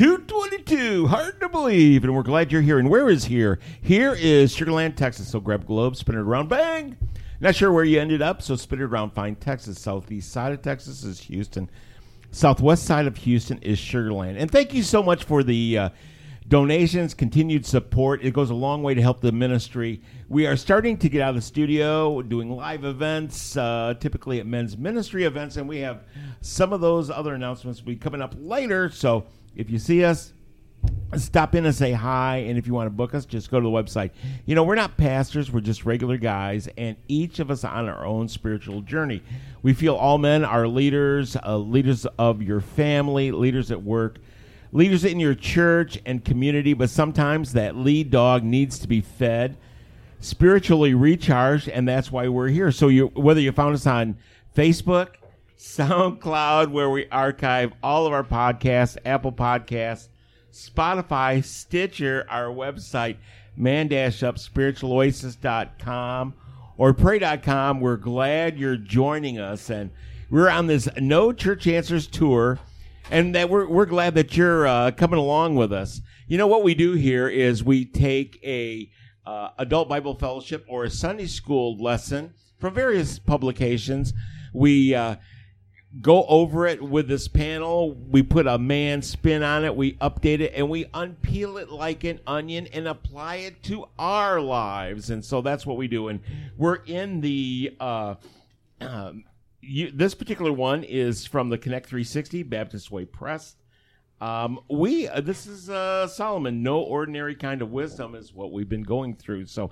222. Hard to believe. And we're glad you're here. And where is here? Here is Sugarland, Texas. So grab a globe, spin it around, bang. Not sure where you ended up, so spin it around, find Texas. Southeast side of Texas is Houston. Southwest side of Houston is Sugarland. And thank you so much for the uh, donations, continued support. It goes a long way to help the ministry. We are starting to get out of the studio, doing live events, uh, typically at men's ministry events, and we have some of those other announcements will be coming up later. So if you see us, stop in and say hi. And if you want to book us, just go to the website. You know, we're not pastors, we're just regular guys, and each of us on our own spiritual journey. We feel all men are leaders, uh, leaders of your family, leaders at work, leaders in your church and community, but sometimes that lead dog needs to be fed, spiritually recharged, and that's why we're here. So you whether you found us on Facebook, SoundCloud, where we archive all of our podcasts, Apple Podcasts, Spotify, Stitcher, our website, man-up or pray.com. We're glad you're joining us. And we're on this No Church Answers tour, and that we're, we're glad that you're uh, coming along with us. You know, what we do here is we take a uh, adult Bible fellowship or a Sunday school lesson from various publications. We uh, go over it with this panel. We put a man spin on it. We update it and we unpeel it like an onion and apply it to our lives. And so that's what we do. And we're in the. Uh, um, you, this particular one is from the Connect 360 Baptist Way Press. Um, we uh, this is uh, Solomon. No ordinary kind of wisdom is what we've been going through. So,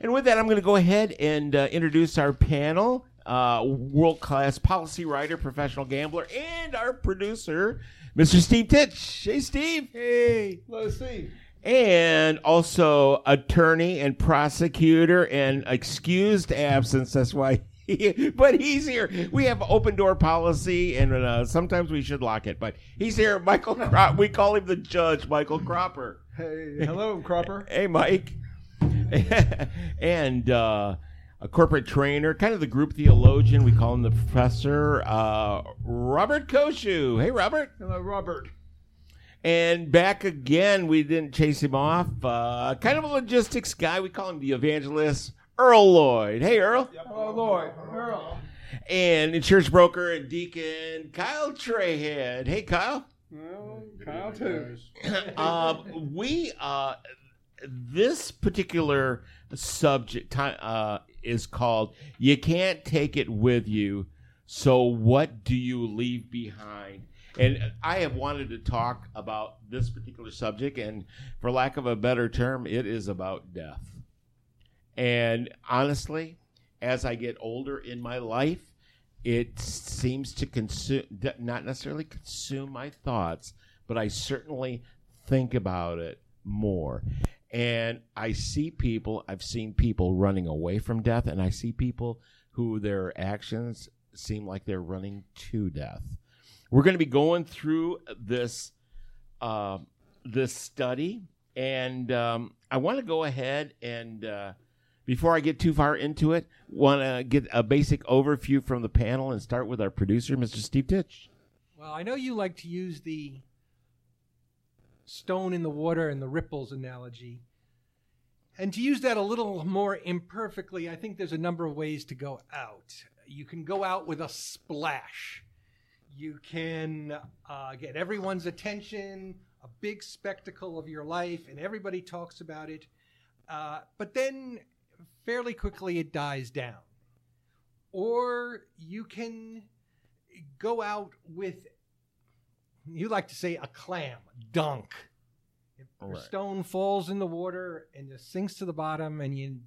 and with that, I'm going to go ahead and uh, introduce our panel uh, world class policy writer, professional gambler, and our producer, Mr. Steve Titch. Hey, Steve. Hey. Hello, Steve. And also attorney and prosecutor and excused absence. That's why. He, but he's here. We have open door policy, and uh, sometimes we should lock it. But he's here. Michael, Cro- we call him the judge, Michael Cropper. Hey, hello, Cropper. Hey, Mike. and uh, a corporate trainer, kind of the group theologian. We call him the professor, uh, Robert Koshu. Hey, Robert. Hello, Robert. And back again, we didn't chase him off. Uh, kind of a logistics guy. We call him the evangelist, Earl Lloyd. Hey, Earl. Hello, Lloyd. Earl. And insurance broker and deacon, Kyle Trahead. Hey, Kyle. Well, Kyle too. um, we uh, this particular subject ti- uh, is called "You Can't Take It With You." So, what do you leave behind? And I have wanted to talk about this particular subject, and for lack of a better term, it is about death. And honestly, as I get older in my life, it seems to consume, not necessarily consume my thoughts, but I certainly think about it more. And I see people, I've seen people running away from death, and I see people who their actions seem like they're running to death. We're going to be going through this uh, this study, and um, I want to go ahead and uh, before I get too far into it, want to get a basic overview from the panel and start with our producer, Mr. Steve Titch. Well, I know you like to use the stone in the water and the ripples analogy. And to use that a little more imperfectly, I think there's a number of ways to go out. You can go out with a splash. You can uh, get everyone's attention, a big spectacle of your life, and everybody talks about it. Uh, but then fairly quickly it dies down. Or you can go out with, you like to say, a clam, dunk. If Right. stone falls in the water and just sinks to the bottom and you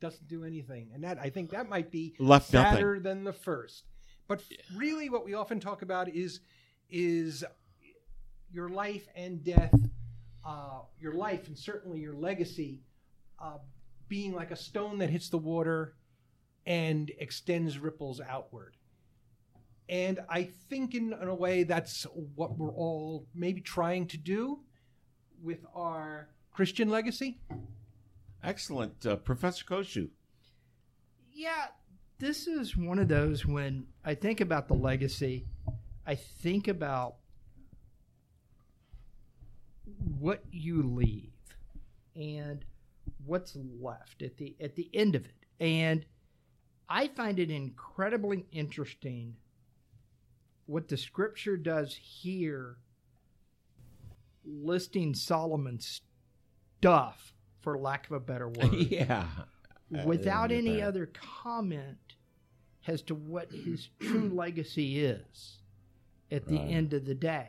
doesn't do anything. And that I think that might be Left nothing. sadder than the first. But f- really what we often talk about is is your life and death, uh, your life and certainly your legacy, uh, being like a stone that hits the water and extends ripples outward. And I think, in, in a way, that's what we're all maybe trying to do with our Christian legacy. Excellent, uh, Professor Koshu. Yeah, this is one of those when I think about the legacy, I think about what you leave and what's left at the at the end of it. And I find it incredibly interesting what the scripture does here listing Solomon's stuff for lack of a better word yeah. without any that. other comment as to what his true legacy is at the Right. end of the day.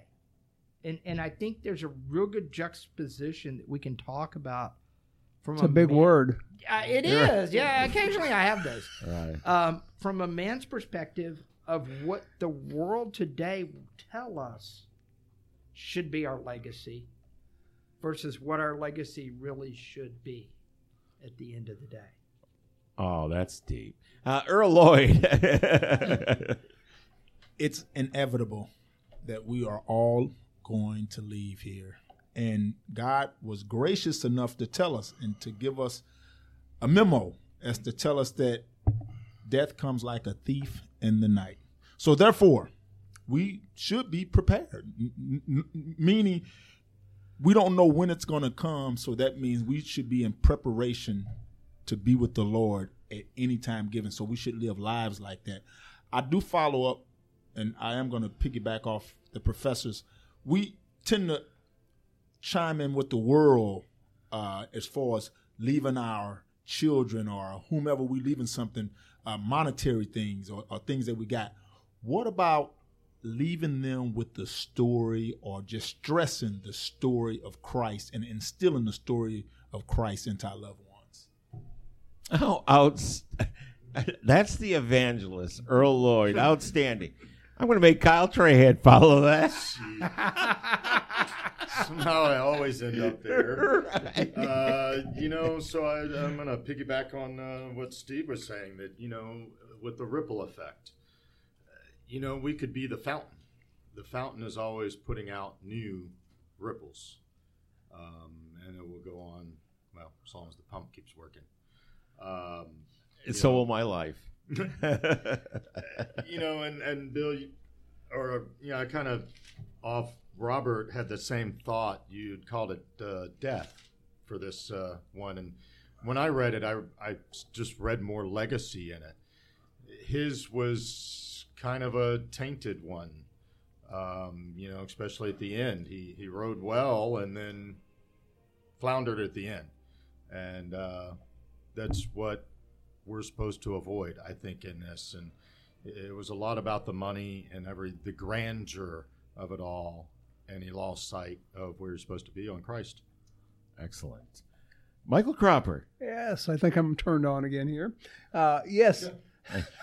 And and I think there's a real good juxtaposition that we can talk about from It's a big man- word. Uh, it is. Yeah, occasionally I have those. Right. Um, from a man's perspective of what the world today will tell us should be our legacy versus what our legacy really should be at the end of the day. Oh, that's deep. Uh, Earl Lloyd. it's inevitable that we are all going to leave here. And God was gracious enough to tell us and to give us a memo as to tell us that death comes like a thief in the night. So, therefore, we should be prepared, N- n- meaning we don't know when it's going to come. So, that means we should be in preparation to be with the Lord at any time given. So, we should live lives like that. I do follow up and I am going to piggyback off the professors. We tend to chime in with the world uh, as far as leaving our children or whomever we leaving something, uh, monetary things or, or things that we got. What about leaving them with the story or just stressing the story of Christ and instilling the story of Christ into our loved ones? oh, outs- that's the evangelist, Earl Lloyd. Outstanding. I'm going to make Kyle Trahan follow that. Somehow I always end up there. Uh, you know, so I, I'm going to piggyback on uh, what Steve was saying that, you know, with the ripple effect, uh, you know, we could be the fountain. The fountain is always putting out new ripples. Um, and it will go on, well, as long as the pump keeps working. Um, so know, will my life. you know, and and Bill, or you know, I kind of off. Robert had the same thought. You'd called it uh, death for this uh, one, and when I read it, I I just read more legacy in it. His was kind of a tainted one, um, you know, especially at the end. He he rode well and then floundered at the end, and uh, that's what we're supposed to avoid, I think, in this. And it was a lot about the money and every the grandeur of it all, and he lost sight of where you're supposed to be on Christ. Excellent. Michael Cropper. Yes, I think I'm turned on again here. Uh, yes.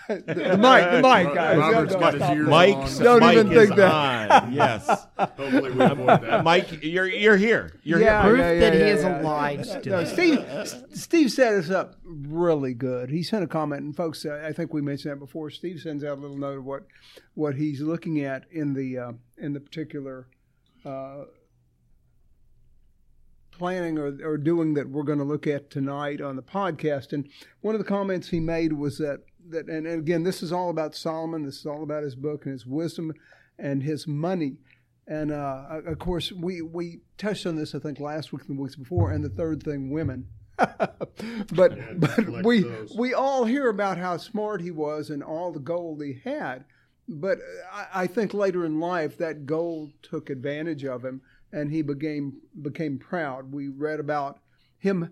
The, the mic, the mic, guys. Robert's Don't- got his ears that. Mike's on. Don't Mike even is think that. on. Yes. Hopefully, we avoid that. Mike, you're you're here. You're Yeah, here. Proof yeah, yeah, that he is yeah. alive No. Steve, Steve set us up really good. He sent a comment, and folks, uh, I think we mentioned that before. Steve sends out a little note of what what he's looking at in the uh, in the particular uh, planning or, or doing that we're going to look at tonight on the podcast. And one of the comments he made was that that, and, and again, this is all about Solomon. This is all about his book and his wisdom and his money. And uh, of course, we, we touched on this, I think, last week and the weeks before. And the third thing, women. but Yeah, but we those. we all hear about how smart he was and all the gold he had. But I, I think later in life, that gold took advantage of him, and he became became proud. We read about him uh,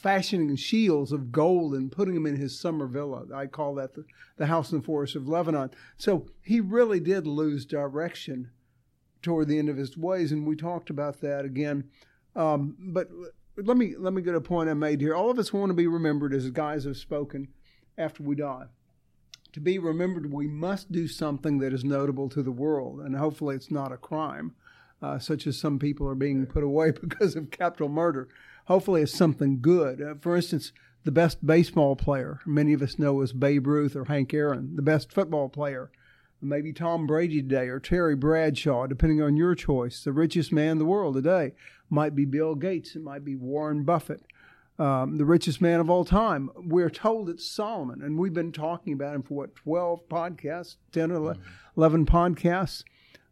fashioning shields of gold and putting them in his summer villa. I call that the, the house in the forest of Lebanon. So he really did lose direction toward the end of his ways, and we talked about that again. Um, but let me let me get a point I made here. All of us want to be remembered as guys have spoken after we die. To be remembered, we must do something that is notable to the world, and hopefully, it's not a crime. uh, such as some people are being put away because of capital murder. Hopefully, it's something good. Uh, for instance, the best baseball player many of us know is Babe Ruth or Hank Aaron. The best football player, maybe Tom Brady today or Terry Bradshaw, depending on your choice. The richest man in the world today might be Bill Gates. It might be Warren Buffett. Um, the richest man of all time. We're told it's Solomon, and we've been talking about him for what, 12 podcasts, 10 or 11 podcasts.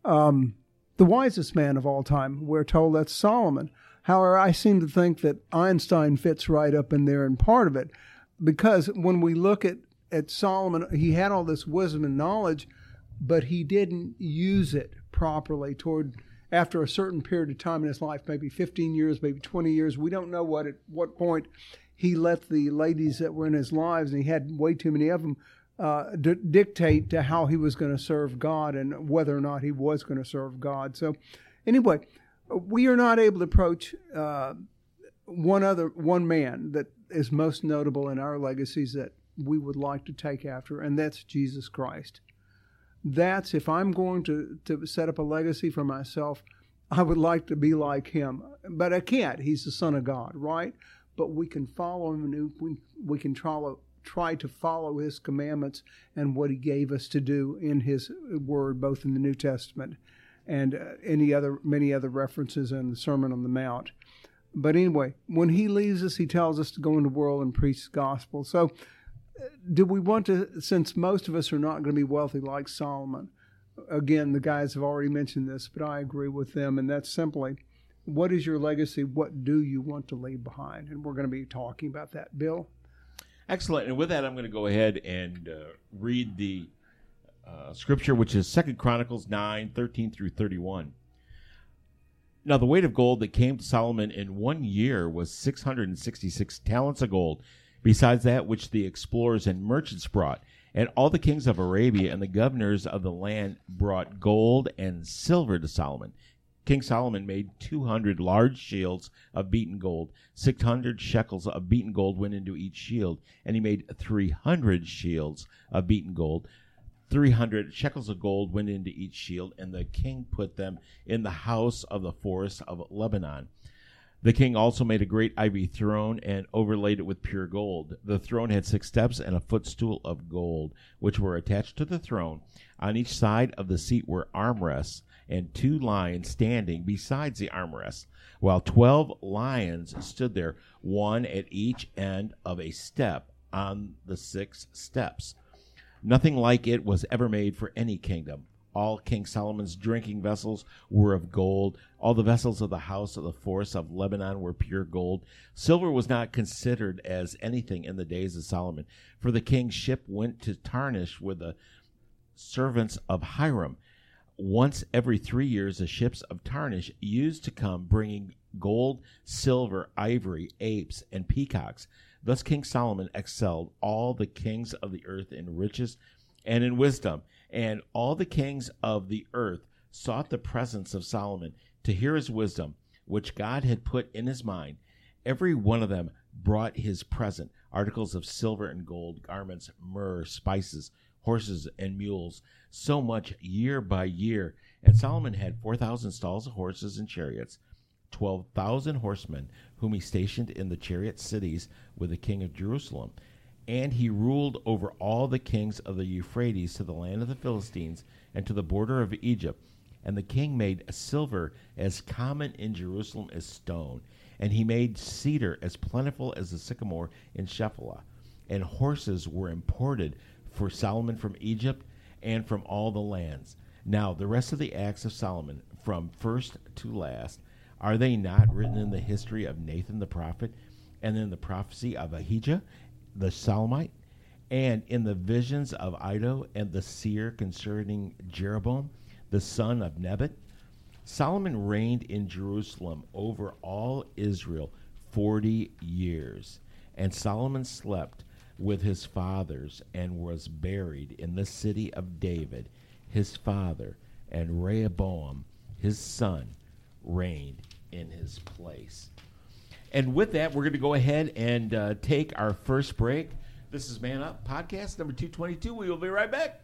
Um, the wisest man of all time, we're told that's Solomon. However, I seem to think that Einstein fits right up in there in part of it because when we look at, at Solomon, he had all this wisdom and knowledge, but he didn't use it properly toward after a certain period of time in his life, maybe 15 years, maybe 20 years. We don't know what at what point he let the ladies that were in his lives, and he had way too many of them, uh, d- dictate to how he was going to serve God and whether or not he was going to serve God. So, anyway, we are not able to approach uh, one other one man that is most notable in our legacies that we would like to take after, and that's Jesus Christ that's if I'm going to, to set up a legacy for myself, I would like to be like him. But I can't. He's the Son of God, right? But we can follow him and we, we can try, try to follow his commandments and what he gave us to do in his word, both in the New Testament and uh, any other many other references in the Sermon on the Mount. But anyway, when he leaves us, he tells us to go into the world and preach the gospel. So do we want to, since most of us are not going to be wealthy like Solomon, again, the guys have already mentioned this, but I agree with them, and that's simply what is your legacy? What do you want to leave behind? And we're going to be talking about that. Bill? Excellent. And with that, I'm going to go ahead and uh, read the uh, scripture, which is Second Chronicles 9 13 through 31. Now, the weight of gold that came to Solomon in one year was 666 talents of gold besides that which the explorers and merchants brought. And all the kings of Arabia and the governors of the land brought gold and silver to Solomon. King Solomon made 200 large shields of beaten gold. 600 shekels of beaten gold went into each shield, and he made 300 shields of beaten gold. 300 shekels of gold went into each shield, and the king put them in the house of the forest of Lebanon. The king also made a great ivy throne and overlaid it with pure gold. The throne had six steps and a footstool of gold, which were attached to the throne. On each side of the seat were armrests and two lions standing besides the armrests, while twelve lions stood there, one at each end of a step on the six steps. Nothing like it was ever made for any kingdom. All King Solomon's drinking vessels were of gold. All the vessels of the house of the forest of Lebanon were pure gold. Silver was not considered as anything in the days of Solomon, for the king's ship went to Tarshish with the servants of Hiram. Once every three years, the ships of Tarshish used to come bringing gold, silver, ivory, apes, and peacocks. Thus King Solomon excelled all the kings of the earth in riches and in wisdom. And all the kings of the earth sought the presence of Solomon to hear his wisdom, which God had put in his mind. Every one of them brought his present articles of silver and gold, garments, myrrh, spices, horses, and mules, so much year by year. And Solomon had 4,000 stalls of horses and chariots, 12,000 horsemen, whom he stationed in the chariot cities with the king of Jerusalem and he ruled over all the kings of the Euphrates to the land of the Philistines and to the border of Egypt. And the king made silver as common in Jerusalem as stone, and he made cedar as plentiful as the sycamore in Shephelah. And horses were imported for Solomon from Egypt and from all the lands. Now, the rest of the acts of Solomon, from first to last, are they not written in the history of Nathan the prophet, and in the prophecy of Ahijah, the Salmite, and in the visions of Iddo and the seer concerning Jeroboam, the son of Nebat. Solomon reigned in Jerusalem over all Israel 40 years. And Solomon slept with his fathers and was buried in the city of David, his father, and Rehoboam, his son, reigned in his place. And with that, we're going to go ahead and uh, take our first break. This is Man Up Podcast number 222. We will be right back.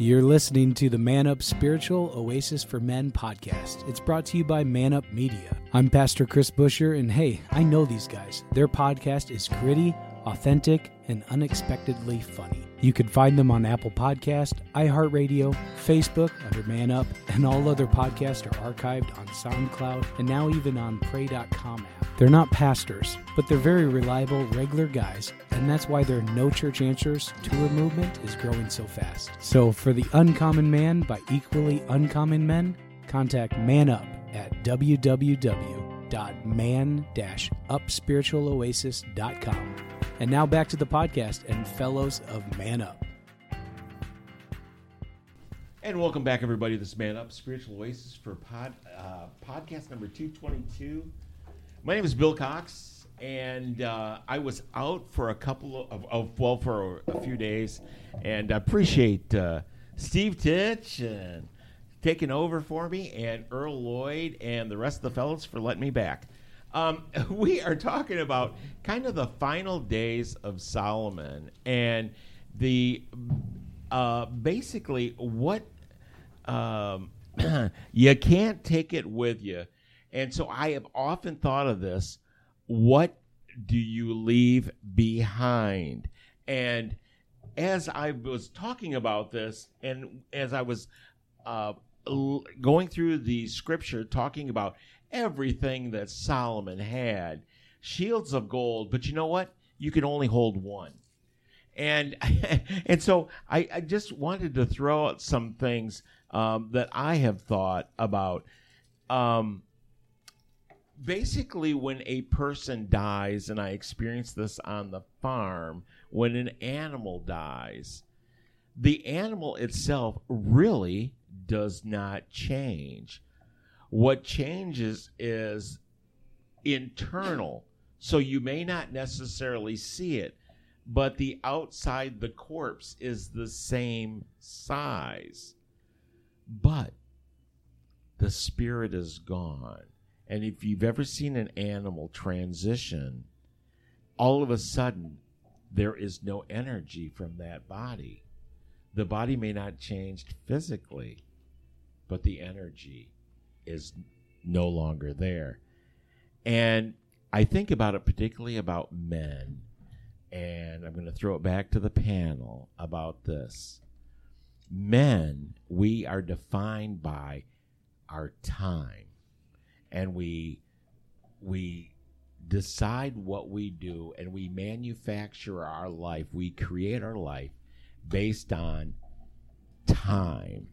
You're listening to the Man Up Spiritual Oasis for Men podcast. It's brought to you by Man Up Media. I'm Pastor Chris Busher, and hey, I know these guys. Their podcast is gritty, authentic, and unexpectedly funny. You can find them on Apple Podcast, iHeartRadio, Facebook under Man Up, and all other podcasts are archived on SoundCloud and now even on Pray.com app. They're not pastors, but they're very reliable, regular guys, and that's why their No Church Answers tour movement is growing so fast. So for the Uncommon Man by Equally Uncommon Men, contact Man Up at www.man-upspiritualoasis.com. And now back to the podcast and fellows of Man Up. And welcome back, everybody. This is Man Up Spiritual Oasis for pod, uh, podcast number 222. My name is Bill Cox, and uh, I was out for a couple of, of, well, for a few days, and I appreciate uh, Steve Titch and taking over for me, and Earl Lloyd, and the rest of the fellows for letting me back. Um, we are talking about kind of the final days of Solomon and the uh, basically what um, you can't take it with you. And so I have often thought of this what do you leave behind? And as I was talking about this, and as I was uh, l- going through the scripture talking about everything that Solomon had shields of gold, but you know what? You can only hold one. And and so I, I just wanted to throw out some things um, that I have thought about. Um, basically, when a person dies, and I experienced this on the farm, when an animal dies, the animal itself really does not change. What changes is internal. So you may not necessarily see it, but the outside the corpse is the same size. But the spirit is gone. And if you've ever seen an animal transition, all of a sudden there is no energy from that body. The body may not change physically, but the energy is no longer there. And I think about it particularly about men, and I'm going to throw it back to the panel about this. Men, we are defined by our time, and we we decide what we do, and we manufacture our life. We create our life based on time.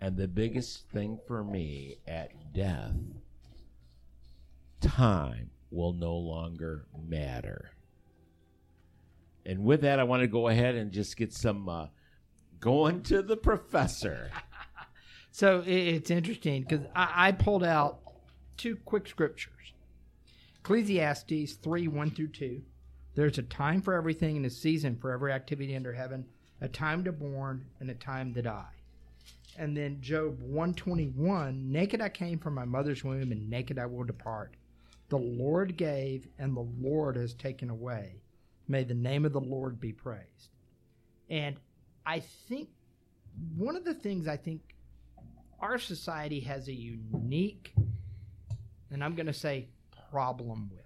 And the biggest thing for me at death, time will no longer matter. And with that, I want to go ahead and just get some uh, going to the professor. So it's interesting because I, I pulled out two quick scriptures Ecclesiastes 3 1 through 2. There's a time for everything and a season for every activity under heaven, a time to born and a time to die. And then Job 121 Naked I came from my mother's womb, and naked I will depart. The Lord gave, and the Lord has taken away. May the name of the Lord be praised. And I think one of the things I think our society has a unique, and I'm going to say problem with,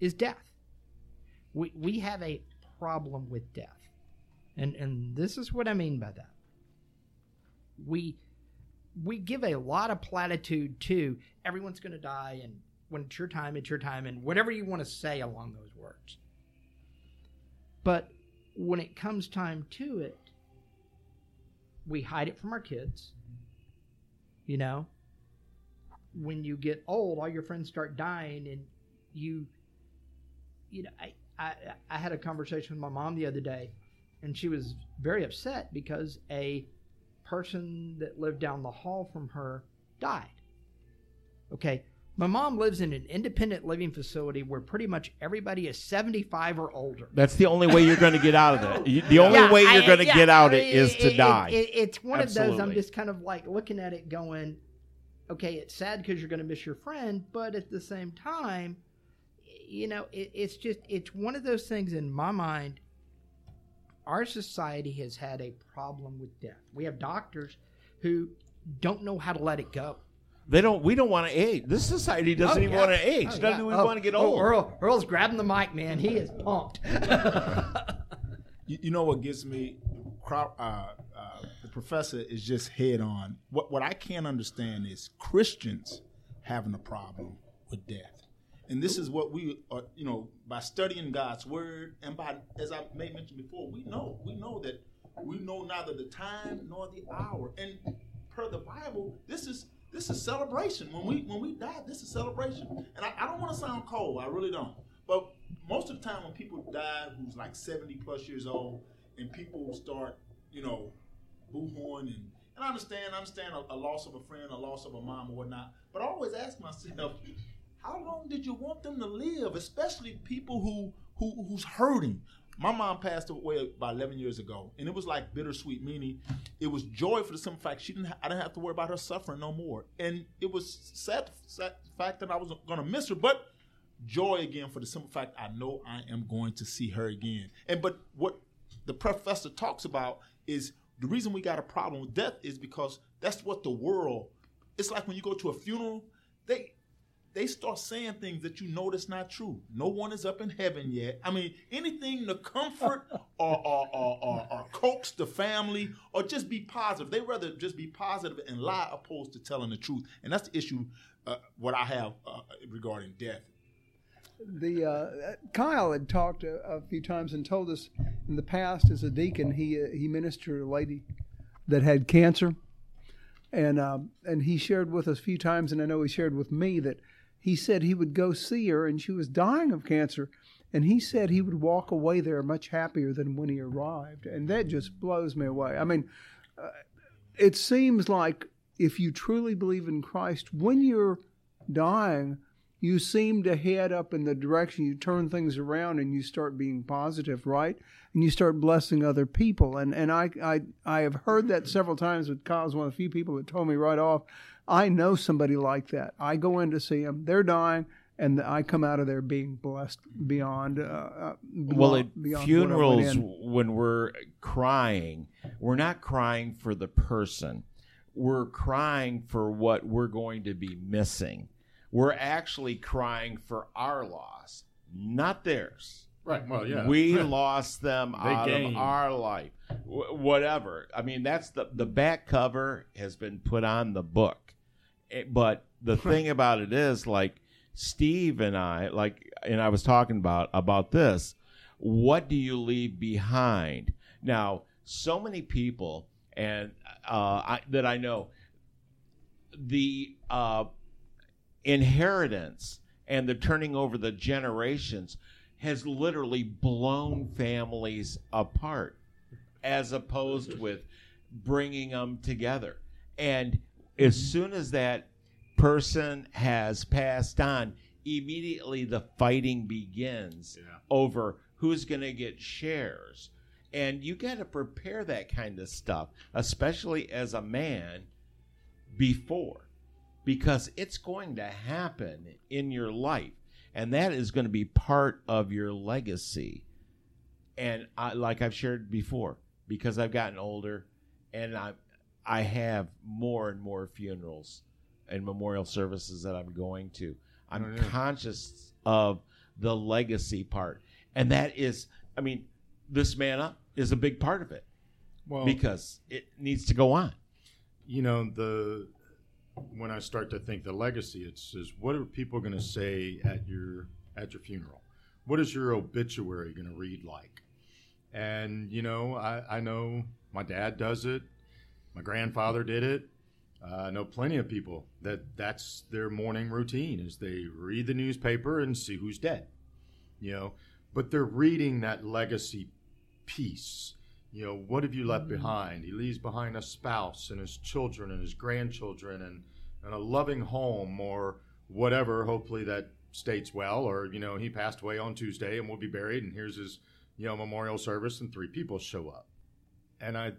is death. We, we have a problem with death. And, and this is what I mean by that. We, we give a lot of platitude to everyone's going to die, and when it's your time, it's your time, and whatever you want to say along those words. But when it comes time to it, we hide it from our kids. You know, when you get old, all your friends start dying, and you, you know, I, I, I had a conversation with my mom the other day, and she was very upset because a person that lived down the hall from her died. Okay, my mom lives in an independent living facility where pretty much everybody is 75 or older. That's the only way you're going to get out of it. The only Yeah, way you're going to yeah, get out I it mean, is to it- die. it- it's one of those. I'm just kind of like looking at it, going, okay, it's sad because you're going to miss your friend, but at the same time, you know, it, it's just it's one of those things in my mind. Our society has had a problem with death. We have doctors who don't know how to let it go. They don't. We don't want to age. This society doesn't Oh, even yeah. want to age. Oh, Doesn't yeah. even Oh, want to get oh, old. Earl, Earl's grabbing the mic, man. He is pumped. You, you know what gets me? Uh, uh, the professor is just head on. What what I can't understand is Christians having a problem with death, and this is what we are. You know, by studying God's word and by, as I may mention before, we know we know that we know neither the time nor the hour, and per the Bible, this is this is celebration. When we when we die, this is celebration. And I, I don't want to sound cold, I really don't. But most of the time, when people die who's like seventy plus years old, and people start, you know, boo-hooing and and I understand, I understand a, a loss of a friend, a loss of a mom or whatnot. But I always ask myself, how long did you want them to live? Especially people who who who's hurting. My mom passed away about 11 years ago, and it was like bittersweet. Meaning, it was joy for the simple fact she didn't. Ha- I didn't have to worry about her suffering no more, and it was sad, sad fact that I was to miss her, but joy again for the simple fact I know I am going to see her again. And but what the professor talks about is the reason we got a problem with death is because that's what the world. It's like when you go to a funeral, they they start saying things that you know that's not true. No one is up in heaven yet. I mean, anything to comfort or, or, or, or, or coax the family or just be positive. They rather just be positive and lie opposed to telling the truth. And that's the issue. Uh, what I have uh, regarding death. The uh, Kyle had talked a, a few times and told us in the past as a deacon he uh, he ministered to a lady that had cancer, and um, and he shared with us a few times, and I know he shared with me that he said he would go see her and she was dying of cancer, and he said he would walk away there much happier than when he arrived, and that just blows me away. I mean, uh, it seems like if you truly believe in Christ, when you're dying, you seem to head up in the direction you turn things around and you start being positive, right? And you start blessing other people. And and I I, I have heard that several times. But Kyle's one of the few people that told me right off, I know somebody like that. I go in to see them, they're dying, and I come out of there being blessed beyond. Uh, uh, well, at beyond what I went funerals, when we're crying, we're not crying for the person. We're crying for what we're going to be missing. We're actually crying for our loss, not theirs. Right. Well, yeah. We lost them They out gained. of our life. Wh- whatever. I mean, that's the the back cover has been put on the book. Eh, But the thing about it is, like Steve and I, like, and I was talking about about this. What do you leave behind? Now, so many people and uh, I, that I know, the uh, inheritance and the turning over the generations has literally blown families apart as opposed with bringing them together and as soon as that person has passed on immediately the fighting begins over who's going to get shares. And you got to prepare that kind of stuff especially as a man before because it's going to happen in your life. And that is going to be part of your legacy. And I, like i've shared before because i've gotten older and i i have more and more funerals and memorial services that i'm going to i'm Oh, yeah. conscious of the legacy part and that is i mean this man up is a big part of it Well- because it needs to go on you know the when I start to think the legacy, it's is what are people going to say at your at your funeral? What is your obituary going to read like? And you know, I, I know my dad does it, my grandfather did it. Uh, I know plenty of people that that's their morning routine is they read the newspaper and see who's dead. You know, but they're reading that legacy piece. You know, what have you left behind? He leaves behind a spouse and his children and his grandchildren and, and a loving home or whatever. Hopefully that states well. Or, you know, he passed away on Tuesday and will be buried and here's his, you know, memorial service and three people show up. And I,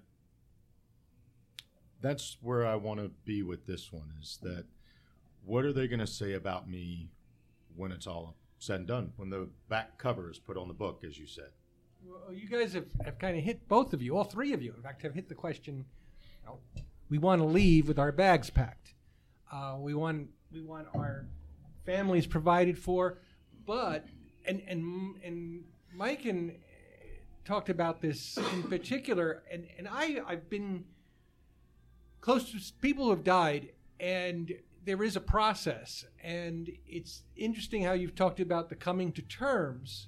that's where I want to be with this one is that what are they going to say about me when it's all said and done? When the back cover is put on the book, as you said. Well, you guys have, have kind of hit both of you, all three of you, in fact, have hit the question. You know, we want to leave with our bags packed. Uh, we want we want our families provided for, but and and and Mike and uh, talked about this in particular, and and I I've been close to people who have died, and there is a process, and it's interesting how you've talked about the coming to terms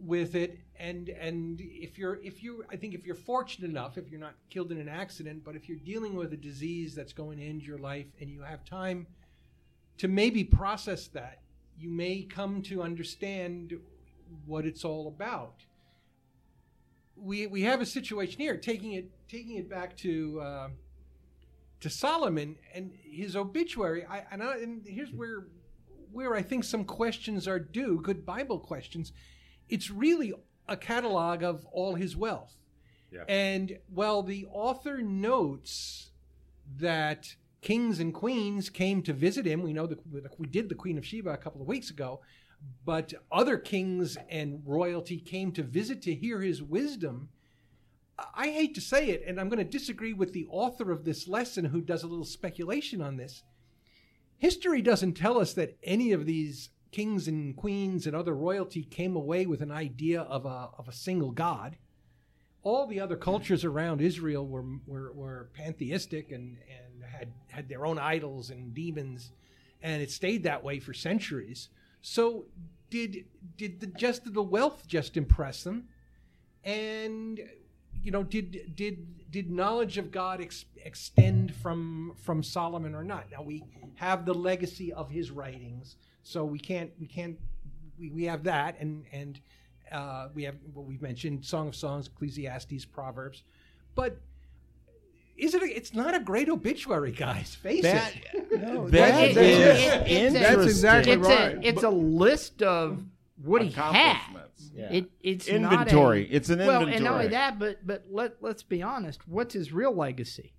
with it. And and if you're if you I think if you're fortunate enough if you're not killed in an accident but if you're dealing with a disease that's going to end your life and you have time to maybe process that you may come to understand what it's all about. We we have a situation here taking it taking it back to uh, to Solomon and his obituary I and, I, and here's where where I think some questions are due good Bible questions it's really a catalog of all his wealth. Yeah. And while the author notes that kings and queens came to visit him, we know that we did the Queen of Sheba a couple of weeks ago, but other kings and royalty came to visit to hear his wisdom. I hate to say it, and I'm going to disagree with the author of this lesson who does a little speculation on this. History doesn't tell us that any of these kings and queens and other royalty came away with an idea of a, of a single god. All the other cultures around Israel were, were, were pantheistic and, and had, had their own idols and demons, and it stayed that way for centuries. So, did, did the, just the wealth just impress them? And you know, did did did knowledge of God ex- extend from from Solomon or not? Now we have the legacy of his writings, so we can't we can't we, we have that, and and uh, we have what we've mentioned: Song of Songs, Ecclesiastes, Proverbs, but. Is it? A, it's not a great obituary, guys. Face That- it. No, That that's, It- it- is it- it's a- That's exactly it's right. A, it's a list of what he had. Yeah. It, it's Inventory. Not a, It's an inventory. well, and not inventory. only that, but but let let's be honest. What's his real legacy?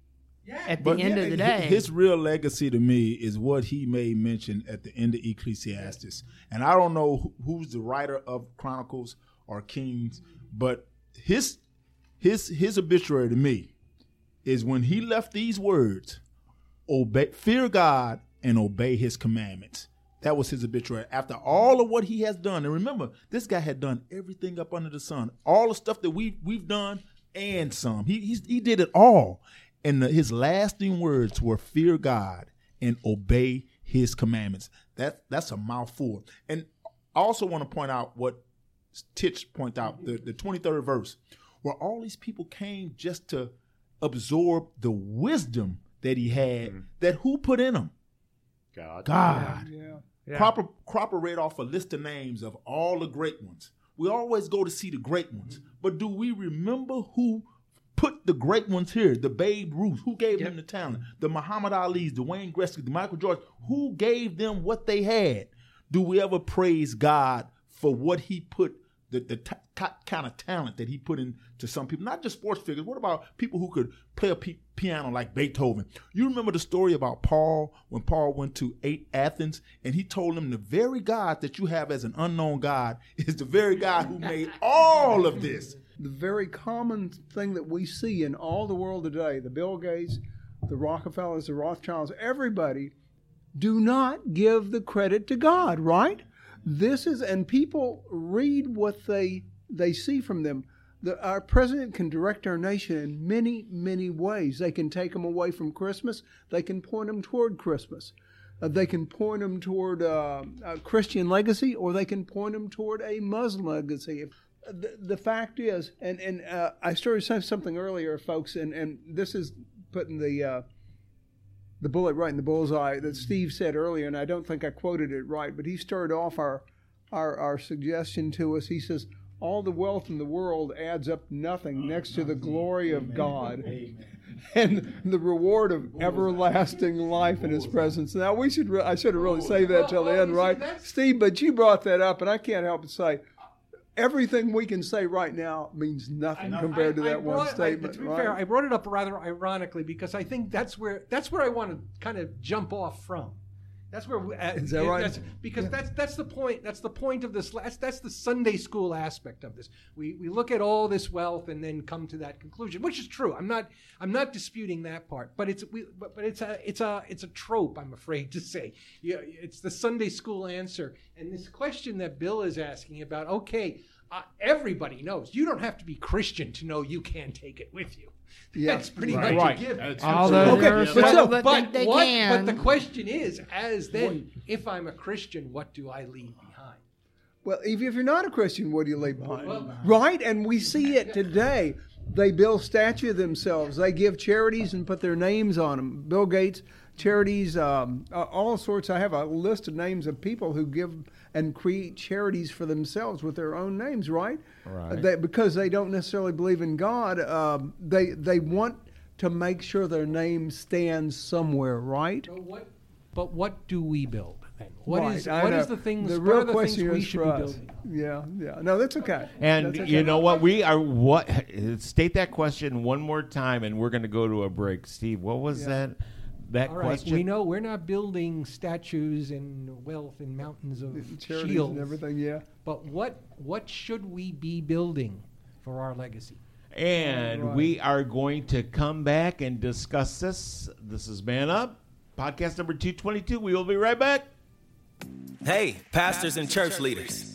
Yeah. At the end of the day, his real legacy to me is what he made mention at the end of Ecclesiastes. And I don't know who- who's the writer of Chronicles or Kings, but his his his obituary to me is when he left these words: "Obey, fear God, and obey His commandments." That was his obituary. After all of what he has done, and remember, this guy had done everything up under the sun, all the stuff that we we've done and some. He he's, he did it all, and the, his lasting words were "Fear God and obey His commandments." That that's a mouthful. And I also want to point out what Titch point out the the twenty third verse, where all these people came just to absorb the wisdom that he had. Mm-hmm. That who put in him? God. God. Yeah. Cropper, Cropper read off a list of names of all the great ones. We always go to see the great ones, mm-hmm. but do we remember who put the great ones here? The Babe Ruth, who gave them the talent? The Muhammad Ali's, the Wayne Gretzky, the Michael Jordan, who gave them what they had? Do we ever praise God for what He put the the t- ki- kind of talent that He put into some people? Not just sports figures. What about people who could play a p- piano like Beethoven? You remember the story about Paul when Paul went to eight Athens and he told them the very God that you have as an unknown God is the very God who made all of this. the very common thing that we see in all the world today the Bill Gates, the Rockefellers, the Rothschilds, everybody do not give the credit to God, right? This is, and people read what they they see from them. The, our president can direct our nation in many, many ways. They can take them away from Christmas. They can point them toward Christmas. Uh, they can point them toward uh, a Christian legacy, or they can point them toward a Muslim legacy. The, the fact is, and and uh, I started saying something earlier, folks, and and this is putting the uh, the bullet right in the bullseye that Steve said earlier, and I don't think I quoted it right, but he started off our our, our suggestion to us. He says, "All the wealth in the world adds up nothing next to the glory of God." And the reward of everlasting life in His presence. Now we should. Re- I should have really saved that till the end, right, Steve? But you brought that up, and I can't help but say, everything we can say right now means nothing compared to I- I that one brought- I- statement. to be right? fair, I brought it up rather ironically because I think that's where that's where I want to kind of jump off from. That's where we, uh, Is that right? That's, because that's that's the point. That's the point of this. That's, that's the Sunday school aspect of this. We we look at all this wealth and then come to that conclusion, which is true. I'm not I'm not disputing that part, but it's we but, but it's a it's a it's a trope. I'm afraid to say. Yeah, it's the Sunday school answer. And this question that Bill is asking about. Okay, uh, everybody knows you don't have to be Christian to know you can take it with you. Yeah. That's pretty Right. much Right. a given. That's Although absolutely- are Okay, some but so- but they what, can. But the question is, as then, if I'm a Christian, what do I leave behind? Well, if, if you're not a Christian, what do you leave behind? Well- right? And we see it today. They build statues themselves. They give charities and put their names on them. Bill Gates, charities, um, all sorts. I have a list of names of people who give and create charities for themselves with their own names, right? Right. They, because they don't necessarily believe in God, um, they they want to make sure their name stands somewhere, right? But what, but what do we build then? What Right, is I what know. is the things? The real are the question things we is should for be us. building? Yeah, yeah. No, that's okay. And That's okay. you know what? We are what? State that question one more time, and we're going to go to a break. Steve, what was Yeah. that? That All right, question. we know we're not building statues and wealth and mountains of charities shields, and everything. Yeah. But what what should we be building for our legacy? And Right. we are going to come back and discuss this. This is Man Up, podcast number 222. We will be right back. Hey, pastors and church leaders.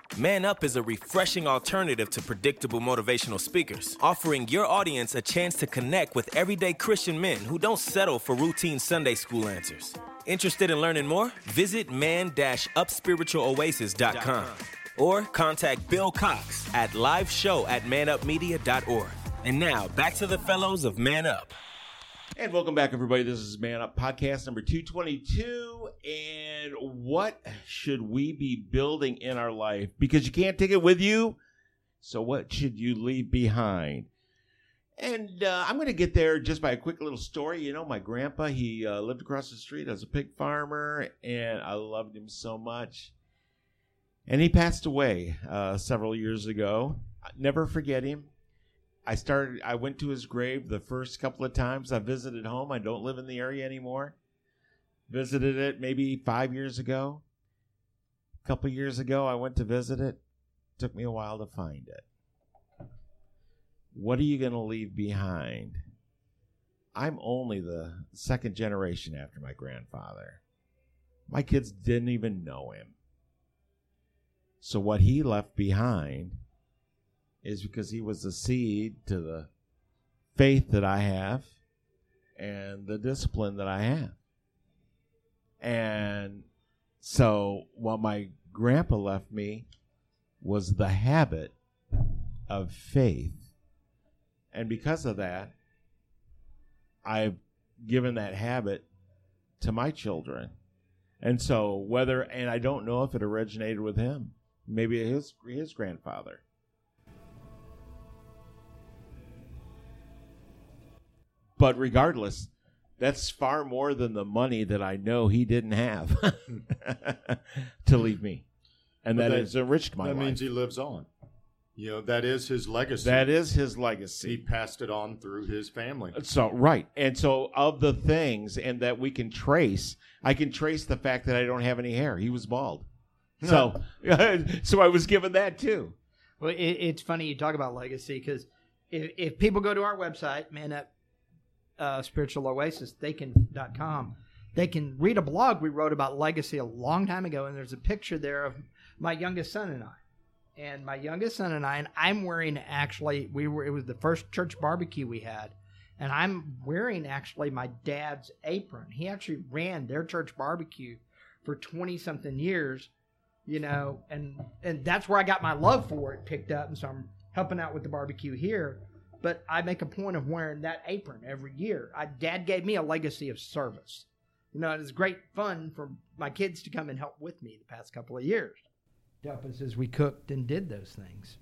Man Up is a refreshing alternative to predictable motivational speakers, offering your audience a chance to connect with everyday Christian men who don't settle for routine Sunday school answers. Interested in learning more? Visit man-upspiritualoasis.com or contact Bill Cox at liveshow at manupmedia.org. And now, back to the fellows of Man Up. And welcome back, everybody. This is Man Up podcast number 222. And what should we be building in our life? Because you can't take it with you. So, what should you leave behind? And uh, I'm going to get there just by a quick little story. You know, my grandpa, he uh, lived across the street as a pig farmer, and I loved him so much. And he passed away uh, several years ago. I never forget him. I started. I went to his grave the first couple of times I visited home. I don't live in the area anymore. Visited it maybe five years ago. A couple years ago, I went to visit it. Took me a while to find it. What are you going to leave behind? I'm only the second generation after my grandfather. My kids didn't even know him. So what he left behind is because he was the seed to the faith that I have and the discipline that I have. And so what my grandpa left me was the habit of faith. And because of that, I've given that habit to my children. And so whether and I don't know if it originated with him, maybe his his grandfather. But regardless, that's far more than the money that I know he didn't have to leave me. And that that- has enriched my that life. means he lives on. You know, that is his legacy. that is his legacy. he passed it on through his family. Uh, so right, and so of the things, and that we can trace, I can trace the fact that I don't have any hair. He was bald, so so I was given that too. Well, it, it's funny you talk about legacy because if, if people go to our website, man up uh, spiritual oasis, they com, they can read a blog we wrote about legacy a long time ago, and there's a picture there of my youngest son and I. And my youngest son and I, and I'm wearing actually, we were, it was the first church barbecue we had. And I'm wearing actually my dad's apron. He actually ran their church barbecue for 20 something years you know, and and that's where I got my love for it picked up, and so I'm helping out with the barbecue here. But I make a point of wearing that apron every year. I, Dad gave me a legacy of service. You know, and it's great fun for my kids to come and help with me the past couple of years. Help us as we cooked and did those things.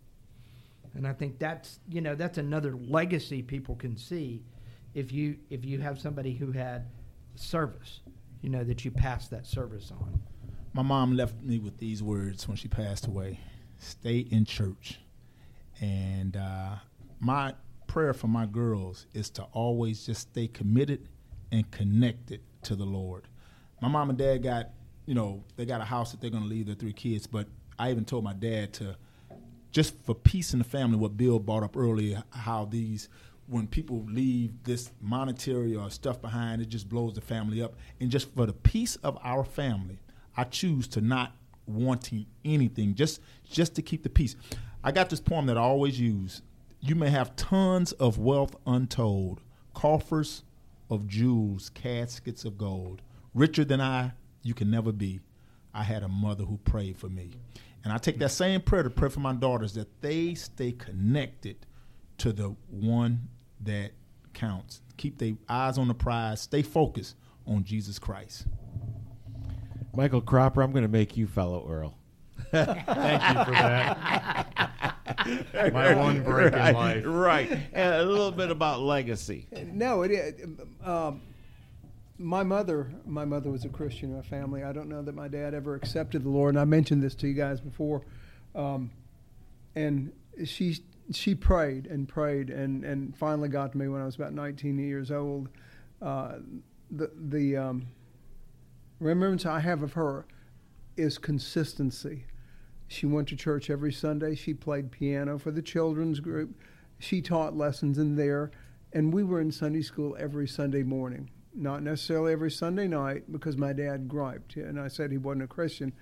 And I think that's you know that's another legacy people can see if you if you have somebody who had service, you know that you pass that service on. My mom left me with these words when she passed away: "Stay in church." And uh, my prayer for my girls is to always just stay committed and connected to the Lord. My mom and dad got, you know, they got a house that they're going to leave their three kids, but I even told my dad to just for peace in the family, what Bill brought up earlier, how these when people leave this monetary or stuff behind, it just blows the family up. And just for the peace of our family, I choose to not wanting anything, just just to keep the peace. I got this poem that I always use. You may have tons of wealth untold, coffers of jewels, caskets of gold. Richer than I, you can never be. I had a mother who prayed for me. And I take that same prayer to pray for my daughters that they stay connected to the one that counts. Keep their eyes on the prize, stay focused on Jesus Christ. Michael Cropper, I'm going to make you fellow Earl. Thank you for that. My one break right, in life. Right. And a little bit about legacy. No, it is. Um, my mother, my mother was a Christian in my family. I don't know that my dad ever accepted the Lord, and I mentioned this to you guys before. Um, and she she prayed and prayed, and, and finally got to me when I was about 19 years old. Uh, the the um, remembrance I have of her is consistency. She went to church every Sunday. She played piano for the children's group. She taught lessons in there, and we were in Sunday school every Sunday morning not necessarily every Sunday night because my dad griped and I said he wasn't a Christian.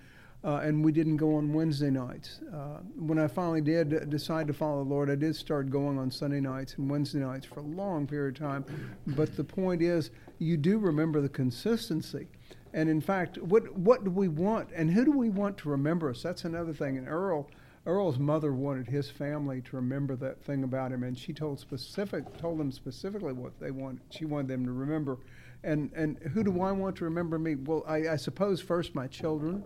Uh, and we didn't go on Wednesday nights. Uh, when I finally did decide to follow the Lord, I did start going on Sunday nights and Wednesday nights for a long period of time. But the point is, you do remember the consistency. And in fact, what what do we want, and who do we want to remember us? That's another thing. And Earl, Earl's mother wanted his family to remember that thing about him, and she told specific told them specifically what they want. She wanted them to remember and and who do I want to remember me? Well, I, I suppose first my children,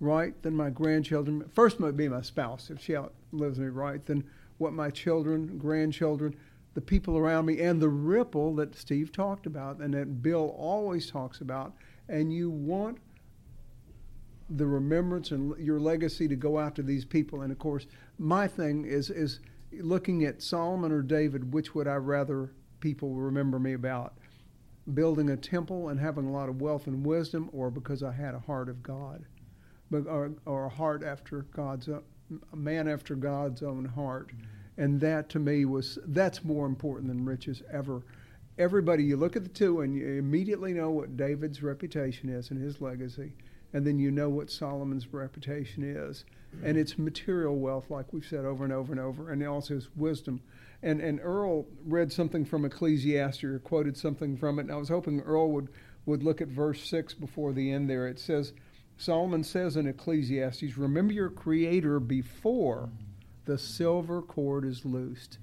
right? Then my grandchildren. First might be my spouse if she outlives me, right? Then what my children, grandchildren, the people around me, and the ripple that Steve talked about and that Bill always talks about. And you want the remembrance and your legacy to go out to these people. And of course, my thing is is looking at Solomon or David. Which would I rather people remember me about? building a temple and having a lot of wealth and wisdom, or because I had a heart of God, or, or a heart after God's, a man after God's own heart. Mm-hmm. And that to me was, that's more important than riches ever. Everybody, you look at the two and you immediately know what David's reputation is and his legacy, and then you know what Solomon's reputation is. And it's material wealth, like we've said over and over and over, and also his wisdom and and Earl read something from Ecclesiastes or quoted something from it. And I was hoping Earl would would look at verse six before the end. There it says, Solomon says in Ecclesiastes, "Remember your Creator before the silver cord is loosed,"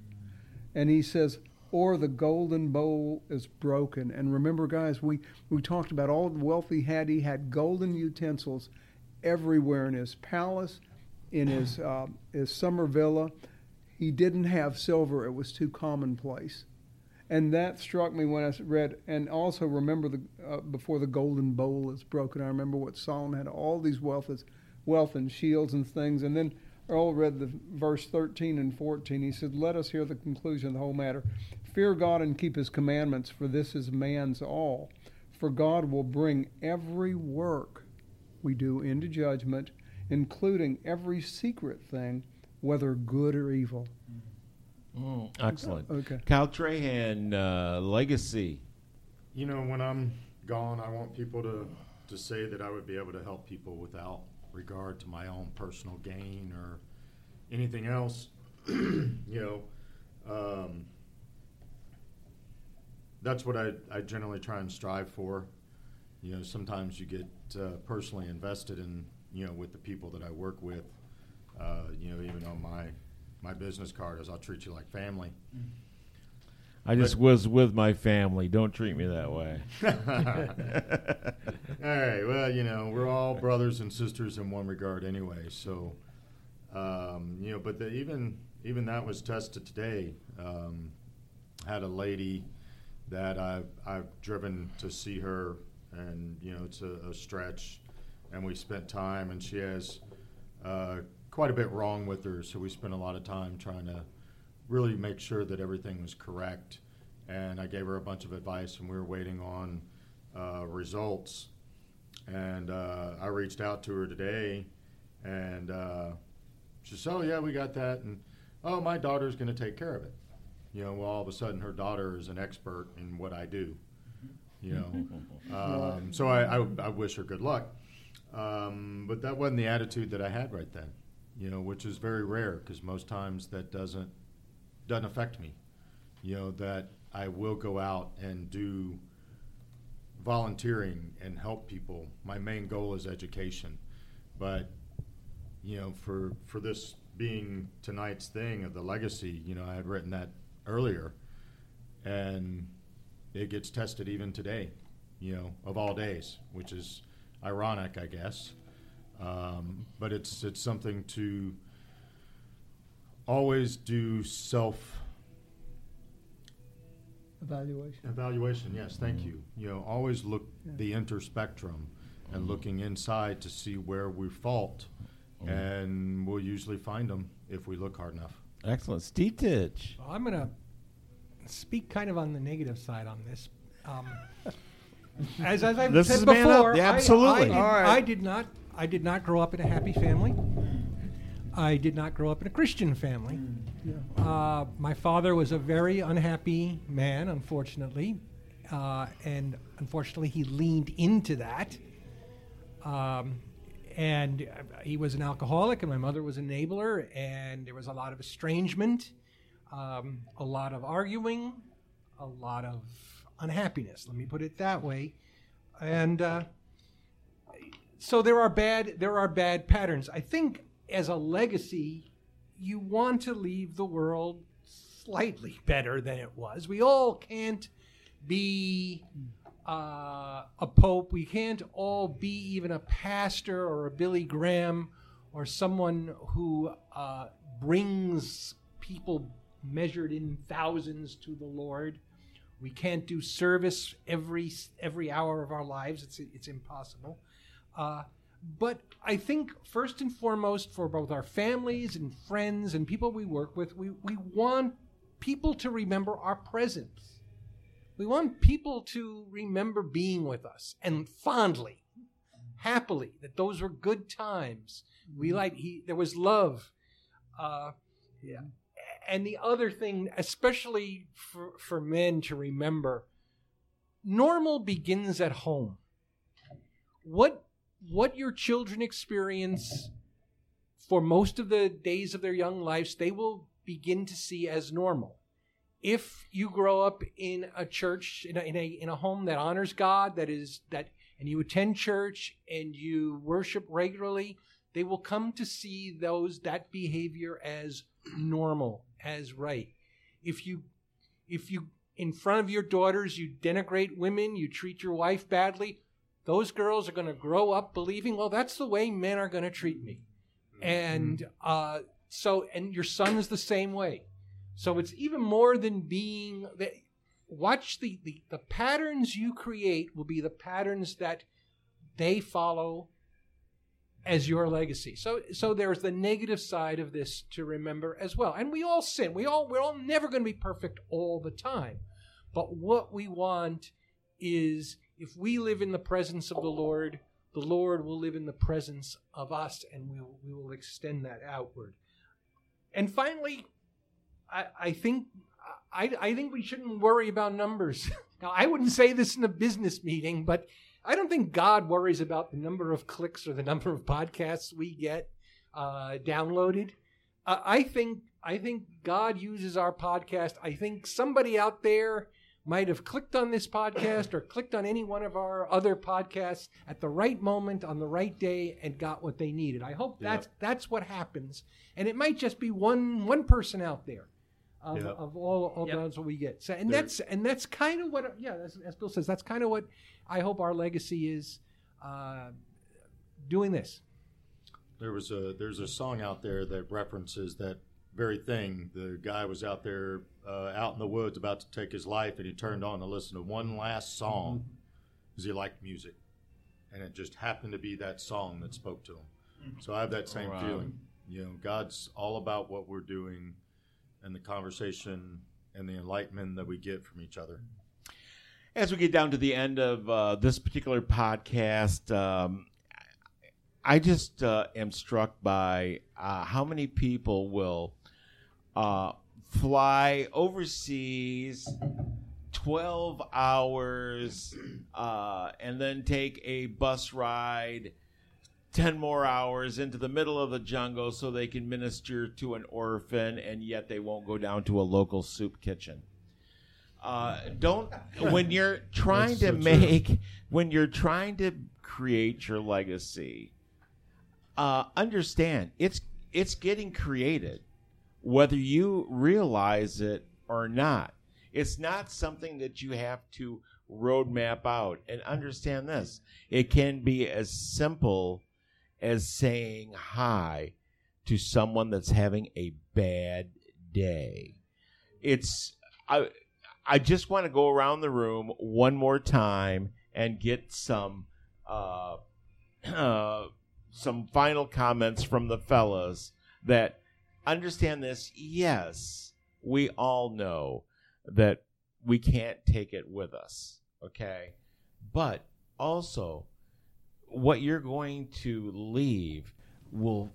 and he says. Or the golden bowl is broken. And remember, guys, we, we talked about all the wealth he had. He had golden utensils everywhere in his palace, in his uh, his summer villa he didn't have silver, it was too commonplace. And that struck me when I read, and also remember the uh, before the golden bowl is broken. I remember what Solomon had all these wealth, wealth and shields and things. And then Earl read the verse 13 and 14. He said, Let us hear the conclusion of the whole matter. Fear God and keep his commandments, for this is man's all. For God will bring every work we do into judgment, including every secret thing whether good or evil. Mm, excellent. Okay. Kyle Trahan, uh, legacy. You know, when I'm gone, I want people to, to say that I would be able to help people without regard to my own personal gain or anything else. you know, um, that's what I, I generally try and strive for. You know, sometimes you get uh, personally invested in, you know, with the people that I work with uh, you know, even on my my business card is I'll treat you like family. I just was with my family. Don't treat me that way. all right. Well, you know, we're all brothers and sisters in one regard, anyway. So, um, you know, but the, even even that was tested today. Um, had a lady that I've, I've driven to see her, and you know it's a, a stretch, and we spent time, and she has uh, quite a bit wrong with her, so we spent a lot of time trying to really make sure that everything was correct. And I gave her a bunch of advice, and we were waiting on uh, results. And uh, I reached out to her today, and uh, she said, "Oh yeah, we got that," and oh, my daughter's going to take care of it. You know, well, all of a sudden, her daughter is an expert in what I do. You know, um, so I, I, I wish her good luck. Um, but that wasn't the attitude that I had right then. You know, which is very rare because most times that doesn't doesn't affect me. You know that I will go out and do volunteering and help people. My main goal is education, but you know, for for this being tonight's thing of the legacy, you know, I had written that earlier, and it gets tested even today. You know, of all days, which is ironic, I guess. Um, but it's it's something to always do self Evaluation. evaluation. Yes, thank you. Mm-hmm. You know, always look the interspectrum and mm-hmm. looking inside to see where we fault, mm-hmm. and we'll usually find them if we look hard enough. Excellent. Stitch. Well, I'm going to speak kind of on the negative side on this. Um, as, as I've This said is Man Up. before, Yeah, absolutely. I, did, All right. I did not. I did not grow up in a happy family. I did not grow up in a Christian family. Uh, my father was a very unhappy man, unfortunately, uh, and unfortunately, he leaned into that. Um, and uh, he was an alcoholic, and my mother was an enabler, and there was a lot of estrangement, um, a lot of arguing, a lot of unhappiness. Let me put it that way. And uh, so there are bad there are bad patterns. I think as a legacy, you want to leave the world slightly better than it was. We all can't be uh, a pope. We can't all be even a pastor or a Billy Graham or someone who uh, brings people measured in thousands to the Lord. We can't do service every every hour of our lives. It's it's impossible. Uh, but I think first and foremost for both our families and friends and people we work with, we, we want people to remember our presence. We want people to remember being with us and fondly, happily, that those were good times. We like he there was love. Uh, yeah. And the other thing, especially for, for men to remember, normal begins at home. What what your children experience for most of the days of their young lives, they will begin to see as normal. If you grow up in a church, in a, in a, in a home that honors God, that is, that, and you attend church and you worship regularly, they will come to see those, that behavior as normal, as right. If you, if you, in front of your daughters, you denigrate women, you treat your wife badly, those girls are going to grow up believing, well, that's the way men are going to treat me. And uh, so, and your son is the same way. So it's even more than being. Watch the, the the patterns you create will be the patterns that they follow as your legacy. So so there's the negative side of this to remember as well. And we all sin. We all we're all never going to be perfect all the time. But what we want is if we live in the presence of the Lord, the Lord will live in the presence of us and we will, we will extend that outward. And finally, I, I think I, I think we shouldn't worry about numbers. now, I wouldn't say this in a business meeting, but I don't think God worries about the number of clicks or the number of podcasts we get uh, downloaded. Uh, I think I think God uses our podcast. I think somebody out there might have clicked on this podcast or clicked on any one of our other podcasts at the right moment on the right day and got what they needed. I hope that's that's what happens, and it might just be one one person out there of, Yeah. of all all Yep. that's what we get. So, and There- that's and that's kind of what yeah, as, as Bill says, that's kind of what I hope our legacy is. Uh, doing this. There was a there's a song out there that references that very thing. The guy was out there, uh, out in the woods, about to take his life, and he turned on to listen to one last song because he liked music, and it just happened to be that song that spoke to him. So I have that same Wow. feeling. You know, God's all about what we're doing, and the conversation and the enlightenment that we get from each other. As we get down to the end of uh, this particular podcast, um, I just uh, am struck by uh, how many people will uh, fly overseas 12 hours uh, and then take a bus ride 10 more hours into the middle of the jungle so they can minister to an orphan and yet they won't go down to a local soup kitchen. Uh, don't when you're trying to so true. make when you're trying to create your legacy uh, understand it's it's getting created whether you realize it or not it's not something that you have to roadmap out and understand this it can be as simple as saying hi to someone that's having a bad day. It's i i just want to go around the room one more time and get some uh, uh some final comments from the fellas that understand this. Yes we all know that we can't take it with us okay? But also what you're going to leave will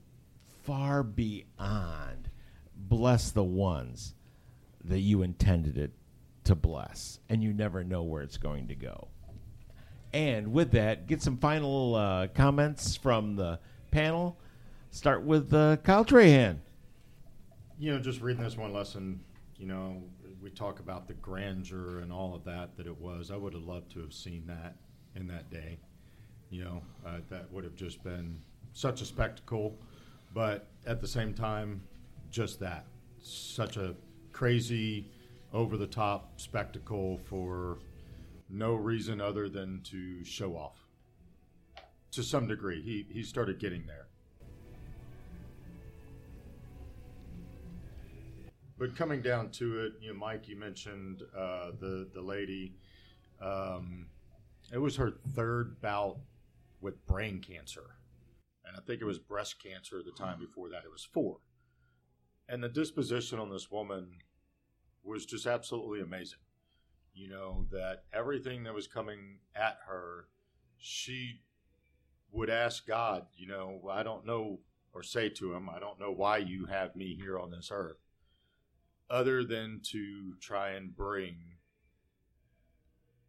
far beyond bless the ones that you intended it to bless and you never know where it's going to go and with that, get some final uh, comments from the panel. Start with uh, Kyle Trahan. you know, just reading this one lesson, you know, we talk about the grandeur and all of that that it was. I would have loved to have seen that in that day. You know, uh, that would have just been such a spectacle. But at the same time, just that. Such a crazy, over the top spectacle for no reason other than to show off. To some degree, he, he started getting there. But coming down to it, you know, Mike, you mentioned uh, the the lady. Um, it was her third bout with brain cancer, and I think it was breast cancer. The time before that, it was four. And the disposition on this woman was just absolutely amazing. You know that everything that was coming at her, she would ask God. You know, I don't know, or say to him, I don't know why you have me here on this earth other than to try and bring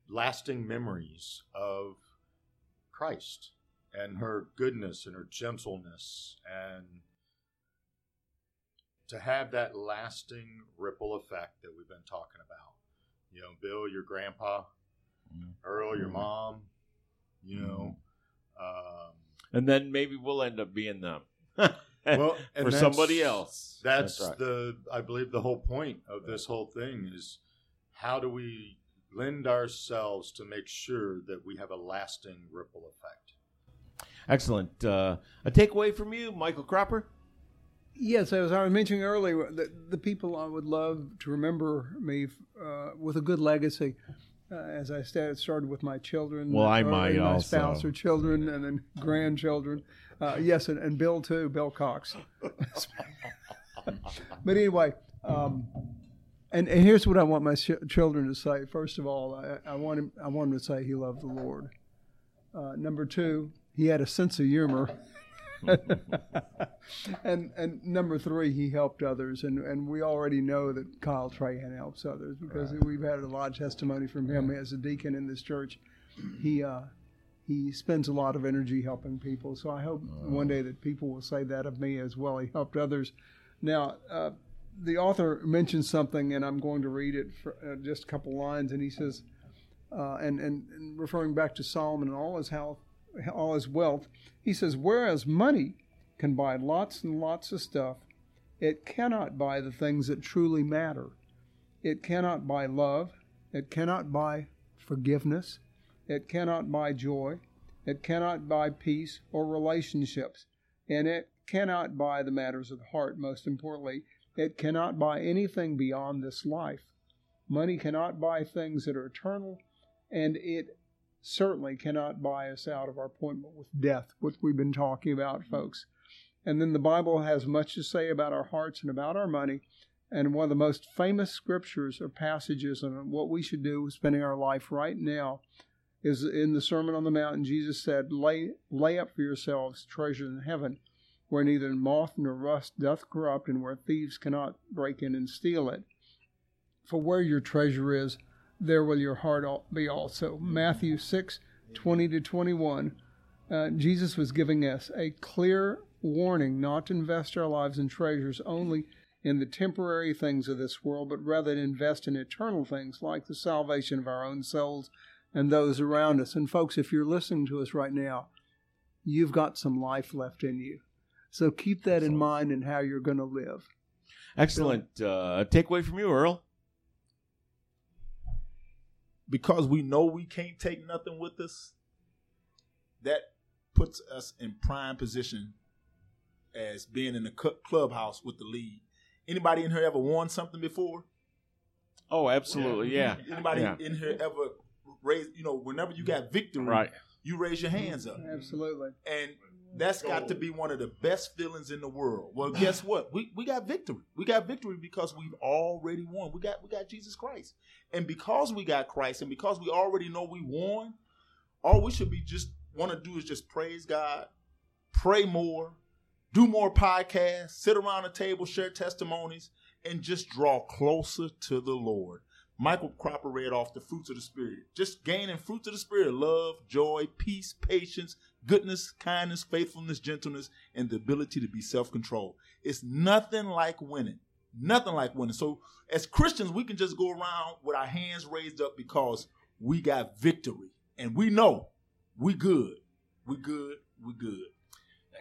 lasting memories of Christ and her goodness and her gentleness and to have that lasting ripple effect that we've been talking about. You know, Bill, your grandpa, mm-hmm. Earl, your mm-hmm. mom, you know, mm-hmm. um, And then maybe we'll end up being them. well, and for somebody else. That's, right. the I believe the whole point of this whole thing is how do we lend ourselves to make sure that we have a lasting ripple effect. Excellent. Uh, a takeaway from you, Michael Cropper? Yes, as I was mentioning earlier, the, the people I would love to remember me uh, with a good legacy. Uh, as I started, started with my children, Well, I might my also. spouse or children, and then grandchildren. Uh, yes, and, and Bill too, Bill Cox. but anyway, um, and, and here's what I want my ch- children to say. First of all, I, I want him. I want him to say he loved the Lord. Uh, number two, he had a sense of humor. and and number three, he helped others, and, and we already know that Kyle Trahan helps others because we've had a lot of testimony from him as a deacon in this church. He uh, he spends a lot of energy helping people, so I hope one day that people will say that of me as well. He helped others. Now, uh, the author mentions something, and I'm going to read it for uh, just a couple lines, and he says, uh, and, and and referring back to Solomon and all his health, all his wealth, he says, whereas money can buy lots and lots of stuff, it cannot buy the things that truly matter. It cannot buy love. It cannot buy forgiveness. It cannot buy joy. It cannot buy peace or relationships. And it cannot buy the matters of the heart, most importantly. It cannot buy anything beyond this life. Money cannot buy things that are eternal, and it certainly cannot buy us out of our appointment with death, which we've been talking about, folks. And then the Bible has much to say about our hearts and about our money. And one of the most famous scriptures or passages on what we should do with spending our life right now is in the Sermon on the Mount. Jesus said, lay, lay up for yourselves treasure in heaven, where neither moth nor rust doth corrupt, and where thieves cannot break in and steal it. For where your treasure is, there will your heart be also. Matthew 6 20 to 21. Uh, Jesus was giving us a clear warning not to invest our lives and treasures only in the temporary things of this world, but rather to invest in eternal things like the salvation of our own souls and those around us. And folks, if you're listening to us right now, you've got some life left in you. So keep that in mind in how you're going to live. Excellent. Uh, takeaway from you, Earl. Because we know we can't take nothing with us, that puts us in prime position as being in the clubhouse with the lead. Anybody in here ever won something before? Oh, absolutely, yeah. Anybody yeah. in here ever raise? You know, whenever you got victory, right. you raise your hands up. Absolutely. And that's got to be one of the best feelings in the world. Well, guess what? We we got victory. We got victory because we've already won. We got we got Jesus Christ. And because we got Christ and because we already know we won, all we should be just want to do is just praise God, pray more, do more podcasts, sit around a table, share testimonies, and just draw closer to the Lord. Michael Cropper read off the fruits of the Spirit. Just gaining fruits of the Spirit love, joy, peace, patience, goodness, kindness, faithfulness, gentleness, and the ability to be self controlled. It's nothing like winning. Nothing like winning. So, as Christians, we can just go around with our hands raised up because we got victory. And we know we good. We good. We good.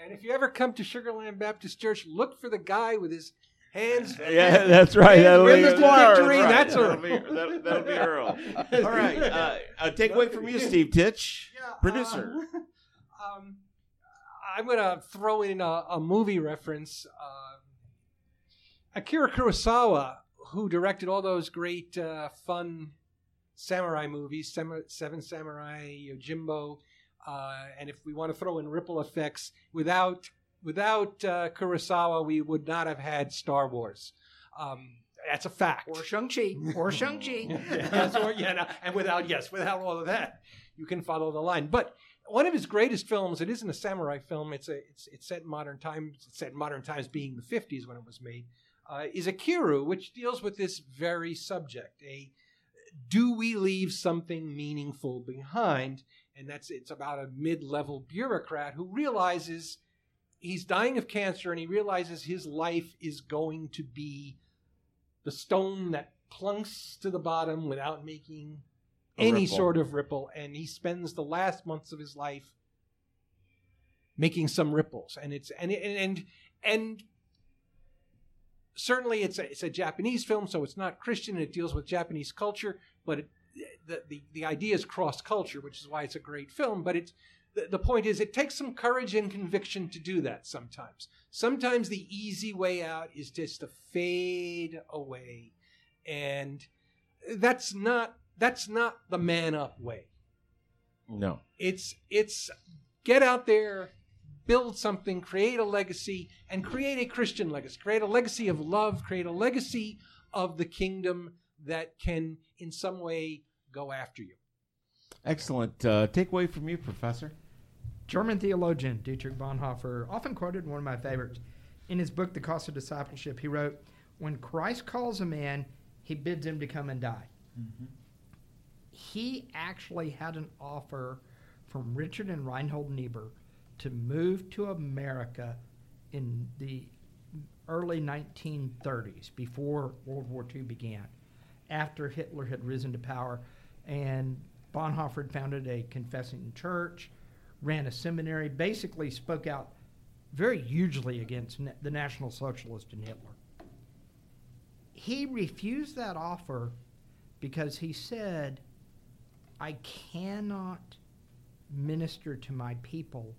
And if you ever come to Sugarland Baptist Church, look for the guy with his hands. Yeah, that's right. That'll in be, the victory. right. That's that'll Earl. be, that'll, that'll be Earl. All right. Uh, a takeaway from you, Steve Titch, producer. Uh, um, I'm going to throw in a, a movie reference. Uh, Akira Kurosawa, who directed all those great, uh, fun samurai movies, Seven Samurai, Yojimbo, uh, and if we want to throw in ripple effects, without without uh, Kurosawa, we would not have had Star Wars. Um, that's a fact. Or Shang-Chi. Or Shang-Chi. yes, or, yeah, no, and without yes, without all of that, you can follow the line. But one of his greatest films, it isn't a samurai film. It's a it's it's set in modern times. It's set in modern times, being the fifties when it was made. Uh, is Ikiru, which deals with this very subject. A do we leave something meaningful behind? And that's it's about a mid-level bureaucrat who realizes he's dying of cancer, and he realizes his life is going to be the stone that plunks to the bottom without making any ripple. sort of ripple. And he spends the last months of his life making some ripples. And it's and and and, and certainly it's a, it's a Japanese film, so it's not Christian. It deals with Japanese culture, but it, the, the the idea is cross culture, which is why it's a great film. But it's the, the point is, it takes some courage and conviction to do that. Sometimes, sometimes the easy way out is just to fade away, and that's not that's not the man up way. No. It's it's get out there, build something, create a legacy, and create a Christian legacy. Create a legacy of love. Create a legacy of the kingdom that can, in some way, go after you. Excellent. Uh, takeaway from you, Professor. German theologian Dietrich Bonhoeffer, often quoted one of my favorites. In his book, The Cost of Discipleship, he wrote, When Christ calls a man, he bids him to come and die. He actually had an offer from Richard and Reinhold Niebuhr to move to America in the early 1930s, before World War II began, after Hitler had risen to power. And Bonhoeffer founded a confessing church, ran a seminary, basically spoke out very hugely against the National Socialist and Hitler. He refused that offer because he said, I cannot minister to my people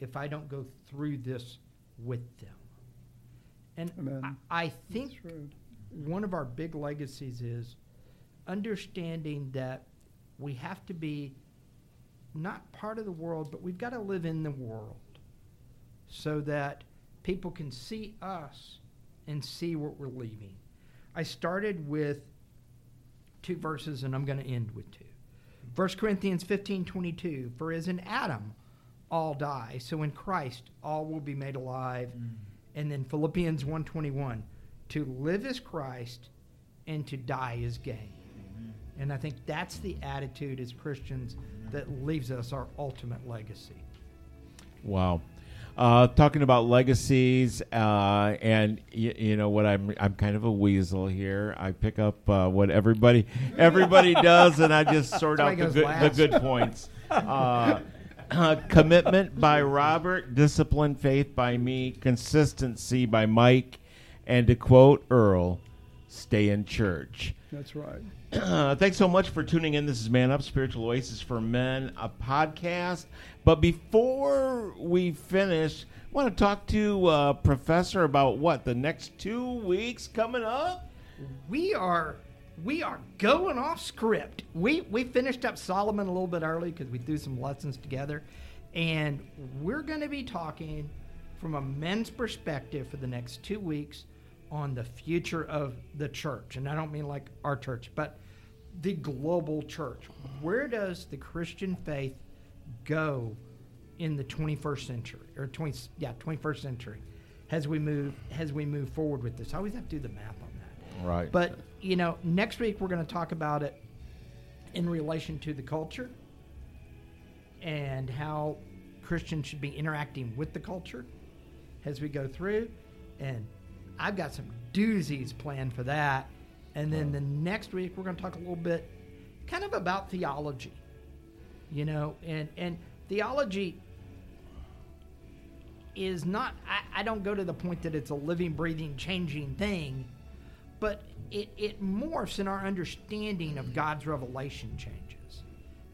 if I don't go through this with them. And. I, I think one of our big legacies is understanding that we have to be not part of the world, but we've got to live in the world so that people can see us and see what we're leaving. I started with two verses and I'm going to end with two. 1 Corinthians 15 22, for as in Adam all die, so in Christ all will be made alive. Mm. And then Philippians 121, to live is Christ and to die is gain. And I think that's the attitude as Christians that leaves us our ultimate legacy. Wow. Uh, talking about legacies, uh, and y- you know what? I'm I'm kind of a weasel here. I pick up uh, what everybody everybody does, and I just sort out the good, the good points. Uh, uh, commitment by Robert, discipline, faith by me, consistency by Mike, and to quote Earl, stay in church. That's right. Uh, thanks so much for tuning in. This is Man Up Spiritual Oasis for Men, a podcast. But before we finish, I want to talk to uh, Professor about what the next two weeks coming up. We are we are going off script. We we finished up Solomon a little bit early because we threw some lessons together, and we're going to be talking from a men's perspective for the next two weeks on the future of the church. And I don't mean like our church, but the global church. Where does the Christian faith go in the 21st century or 20 yeah 21st century as we move as we move forward with this? I always have to do the math on that. Right. But you know, next week we're going to talk about it in relation to the culture and how Christians should be interacting with the culture as we go through. And I've got some doozies planned for that. And then the next week we're going to talk a little bit kind of about theology. You know, and and theology is not I, I don't go to the point that it's a living, breathing, changing thing, but it, it morphs in our understanding of God's revelation changes.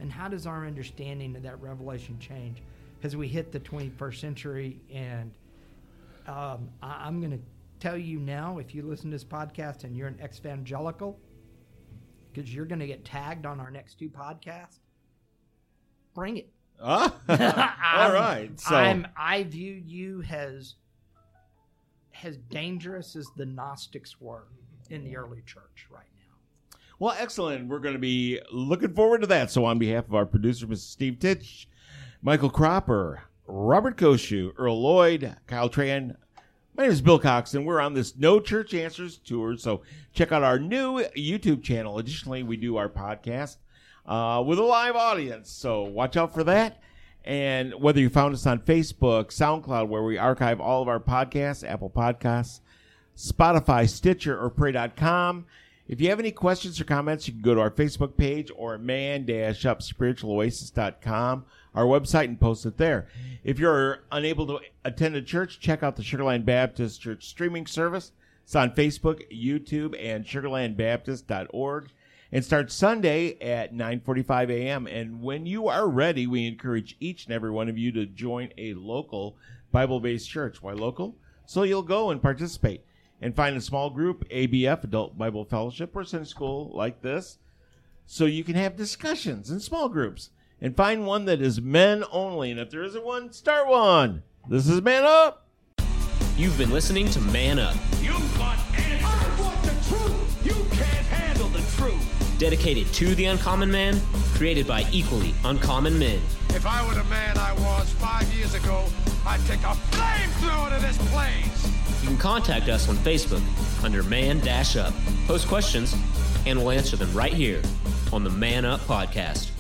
And how does our understanding of that revelation change as we hit the 21st century? And um, I, I'm going to tell you now if you listen to this podcast and you're an evangelical, because you're going to get tagged on our next two podcasts, bring it. I'm- ah, all right. So I'm, I view you as as dangerous as the Gnostics were in the early church right now. Well, excellent. We're going to be looking forward to that. So, on behalf of our producer, Mr. Steve Titch, Michael Cropper, Robert Koshu, Earl Lloyd, Kyle Trahan, my name is Bill Cox, and we're on this No Church Answers tour. So, check out our new YouTube channel. Additionally, we do our podcast uh, with a live audience. So, watch out for that. And whether you found us on Facebook, SoundCloud, where we archive all of our podcasts, Apple Podcasts, Spotify, Stitcher, or Pray.com. If you have any questions or comments, you can go to our Facebook page or man-upspiritualoasis.com, our website, and post it there. If you're unable to attend a church, check out the Sugarland Baptist Church streaming service. It's on Facebook, YouTube, and sugarlandbaptist.org and starts Sunday at 9:45 a.m. And when you are ready, we encourage each and every one of you to join a local Bible-based church. Why local? So you'll go and participate and find a small group, ABF, Adult Bible Fellowship, or Sunday school like this, so you can have discussions in small groups and find one that is men only. And if there isn't one, start one. This is Man Up. You've been listening to Man Up, You want answers. I want the truth. You can't handle the truth. dedicated to the uncommon man, created by equally uncommon men. If I were the man I was five years ago, I'd take a flamethrower to this place. You can contact us on Facebook under Man Dash Up. Post questions, and we'll answer them right here on the Man Up Podcast.